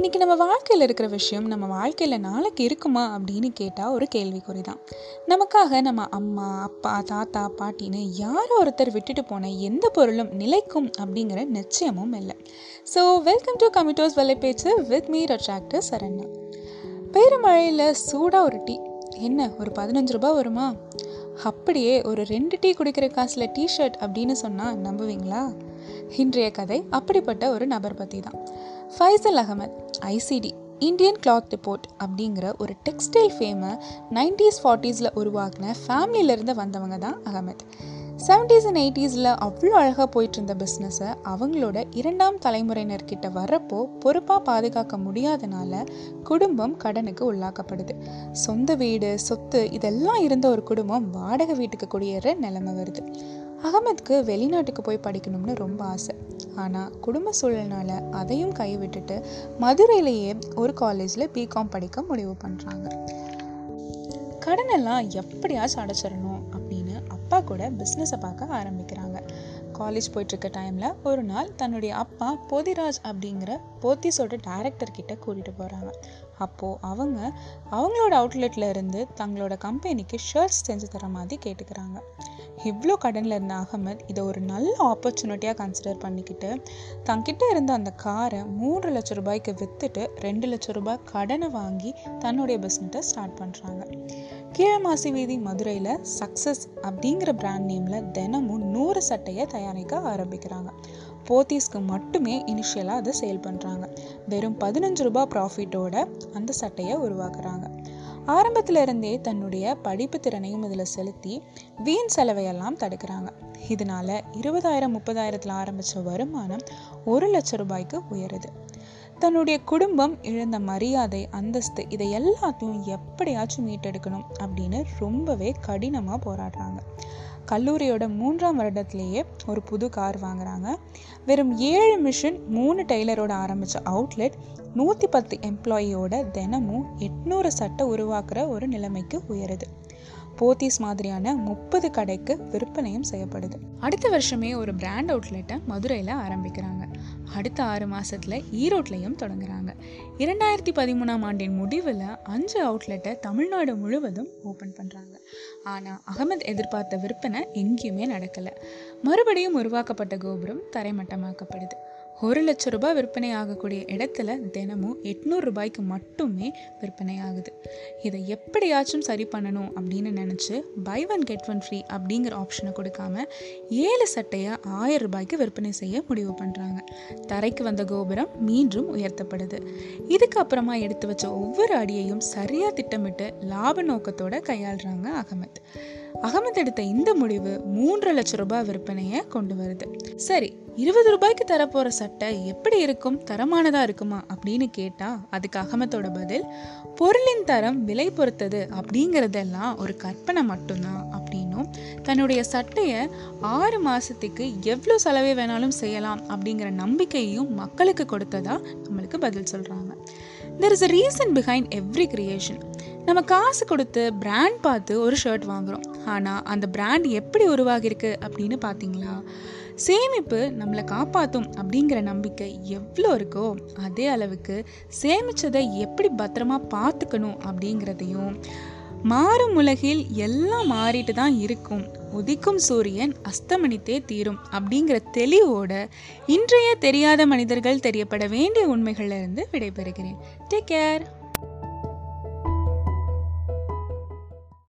இன்றைக்கி நம்ம வாழ்க்கையில் இருக்கிற விஷயம் நம்ம வாழ்க்கையில் நாளைக்கு இருக்குமா அப்படின்னு கேட்டால் ஒரு கேள்விக்குறி தான் நமக்காக நம்ம அம்மா அப்பா தாத்தா பாட்டின்னு யாரோ ஒருத்தர் விட்டுட்டு போன எந்த பொருளும் நிலைக்கும் அப்படிங்கிற நிச்சயமும் இல்லை. ஸோ வெல்கம் டு கமிட்டோஸ் வெள்ளை பேச்சு வித் மீ அட்ராக்டர் சரண்யா பேரமழையில் சூடாக ஒரு டீ. என்ன ஒரு பதினஞ்சு ரூபாய் வருமா? அப்படியே ஒரு ரெண்டு டீ குடிக்கிற காசில் டிஷர்ட் அப்படின்னு சொன்னால் நம்புவீங்களா? இன்றைய கதை அப்படிப்பட்ட ஒரு நபர் பற்றி தான் Faisal Ahmed ICT Indian cloth report அப்படிங்கிற ஒரு டெக்ஸ்டைல் ஃபேமை நைன்டீஸ் ஃபார்ட்டிஸில் உருவாக்கின ஃபேமிலியிலேருந்து வந்தவங்க தான் அகமத். செவன்டீஸ் அண்ட் எயிட்டிஸில் அவ்வளோ அழகாக போயிட்டு இருந்த பிஸ்னஸை அவங்களோட இரண்டாம் தலைமுறையினர்கிட்ட வர்றப்போ பொறுப்பாக பாதுகாக்க முடியாதனால குடும்பம் கடனுக்கு உள்ளாக்கப்படுது. சொந்த வீடு சொத்து இதெல்லாம் இருந்த ஒரு குடும்பம் வாடகை வீட்டுக்கு குடியேற நிலைமை வருது. அகமதுக்கு வெளிநாட்டுக்கு போய் படிக்கணும்னு ரொம்ப ஆசை. ஆனால் குடும்ப சூழல்னால அதையும் கைவிட்டுட்டு மதுரையிலேயே ஒரு காலேஜில் பிகாம் படிக்க முடிவு பண்ணுறாங்க கடனெல்லாம் எப்படியாச்சும் அடைச்சிடணும் அப்படின்னு அப்பா கூட பிஸ்னஸை பார்க்க ஆரம்பிக்கிறாங்க. காலேஜ் போயிட்டுருக்க டைமில் ஒரு நாள் தன்னுடைய அப்பா போதிராஜ் அப்படிங்கிற போத்தீஸோட டைரக்டர் கிட்ட கூட்டிகிட்டு போகிறாங்க அப்போது அவங்க அவங்களோட அவுட்லெட்டில் இருந்து தங்களோட கம்பெனிக்கு ஷர்ட்ஸ் செஞ்சு தர மாதிரி கேட்டுக்கிறாங்க. இவ்வளோ கடனில் இருந்த அகமத் இதை ஒரு நல்ல ஆப்பர்ச்சுனிட்டியாக கன்சிடர் பண்ணிக்கிட்டு தங்கிட்ட இருந்த அந்த காரை மூன்று லட்ச ரூபாய்க்கு விற்றுட்டு ரெண்டு லட்சம் ரூபாய் கடனை வாங்கி தன்னுடைய பிஸ்னஸை ஸ்டார்ட் பண்ணுறாங்க கீழமாசி வீதி மதுரையில் சக்ஸஸ் அப்படிங்கிற பிராண்ட் நேமில் தினமும் நூறு சட்டையை தயாரிக்க ஆரம்பிக்கிறாங்க. போத்தீஸ்க்கு மட்டுமே இனிஷியலாக அதை சேல் பண்ணுறாங்க வெறும் பதினஞ்சு ரூபாய் ப்ராஃபிட்டோட அந்த சட்டையை உருவாக்குறாங்க. ஆரம்பத்தில் இருந்தே தன்னுடைய படிப்பு திறனையும் இதில் செலுத்தி வீண் செலவையெல்லாம் தடுக்கிறாங்க. இதனால இருபதாயிரம் முப்பதாயிரத்தில் ஆரம்பித்த வருமானம் ஒரு லட்சம் ரூபாய்க்கு உயருது. தன்னுடைய குடும்பம் இழந்த மரியாதை அந்தஸ்து இதை எல்லாத்தையும் எப்படியாச்சும் மீட்டெடுக்கணும் அப்படின்னு ரொம்பவே கடினமாக போராடுறாங்க. கல்லூரியோட மூன்றாம் வருடத்திலேயே ஒரு புது கார் வாங்குறாங்க. வெறும் ஏழு மிஷின் மூணு டெய்லரோட ஆரம்பித்த அவுட்லெட் நூற்றி பத்து எம்ப்ளாயியோட தினமும் எட்நூறு சட்டை உருவாக்குற ஒரு நிலைமைக்கு உயருது. போத்தீஸ் மாதிரியான முப்பது கடைக்கு விற்பனையும் செய்யப்படுது. அடுத்த வருஷமே ஒரு பிராண்ட் அவுட்லெட்டை மதுரையில் ஆரம்பிக்கிறாங்க. அடுத்த ஆறு மாதத்தில் ஈரோட்லையும் தொடங்குறாங்க. இரண்டாயிரத்தி பதிமூணாம் ஆண்டின் முடிவில் அஞ்சு அவுட்லெட்டை தமிழ்நாடு முழுவதும் ஓப்பன் பண்ணுறாங்க ஆனால் அகமது எதிர்பார்த்த விற்பனை எங்கேயுமே நடக்கலை. மறுபடியும் உருவாக்கப்பட்ட கோபுரம் தரைமட்டமாக்கப்படுது. ஒரு லட்ச ரூபாய் விற்பனை ஆகக்கூடிய இடத்துல தினமும் எட்நூறு ரூபாய்க்கு மட்டுமே விற்பனை ஆகுது இதை எப்படியாச்சும் சரி பண்ணணும் அப்படின்னு நினச்சி buy one get one free அப்படிங்கிற ஆப்ஷனை கொடுக்காம ஏழு சட்டையை ஆயிரம் ரூபாய்க்கு விற்பனை செய்ய முடிவு பண்ணுறாங்க தரைக்கு வந்த கோபுரம் மீண்டும் உயர்த்தப்படுது. இதுக்கப்புறமா எடுத்து வச்ச ஒவ்வொரு அடியையும் சரியாக திட்டமிட்டு லாப நோக்கத்தோட கையாளுறாங்க அகமத். அகமது எடுத்த இந்த முடிவு மூன்று லட்சம் ரூபாய் விற்பனையை கொண்டு வருது. சரி இருபது ரூபாய்க்கு தரப்போகிற சட்டை எப்படி இருக்கும்? தரமானதாக இருக்குமா? அப்படின்னு கேட்டால் அதுக்கு அகமத்தோட பதில் பொருளின் தரம் விலை பொறுத்தது அப்படிங்கிறதெல்லாம் ஒரு கற்பனை மட்டும்தான் அப்படின்னும் தன்னுடைய சட்டையை ஆறு மாதத்துக்கு எவ்வளோ செலவே வேணாலும் செய்யலாம் அப்படிங்கிற நம்பிக்கையையும் மக்களுக்கு கொடுத்ததா நம்மளுக்கு பதில் சொல்கிறாங்க there is a reason behind every creation நம்ம காசு கொடுத்து பிராண்ட் பார்த்து ஒரு ஷர்ட் வாங்குகிறோம் ஆனால் அந்த பிராண்ட் எப்படி உருவாகிருக்கு அப்படின்னு பார்த்தீங்களா? சேமிப்பு நம்மளை காப்பாற்றும் அப்படிங்கிற நம்பிக்கை எவ்வளோ இருக்கோ அதே அளவுக்கு சேமித்ததை எப்படி பத்திரமா பார்த்துக்கணும் அப்படிங்கிறதையும் மாறும் உலகில் எல்லாம் மாறிட்டு தான் இருக்கும். உதிக்கும் சூரியன் அஸ்தமனித்தே தீரும் அப்படிங்கிற தெளிவோட இன்றைய தெரியாத மனிதர்கள் தெரியப்பட வேண்டிய உண்மைகள்ல இருந்து விடைபெறுகிறேன். Take care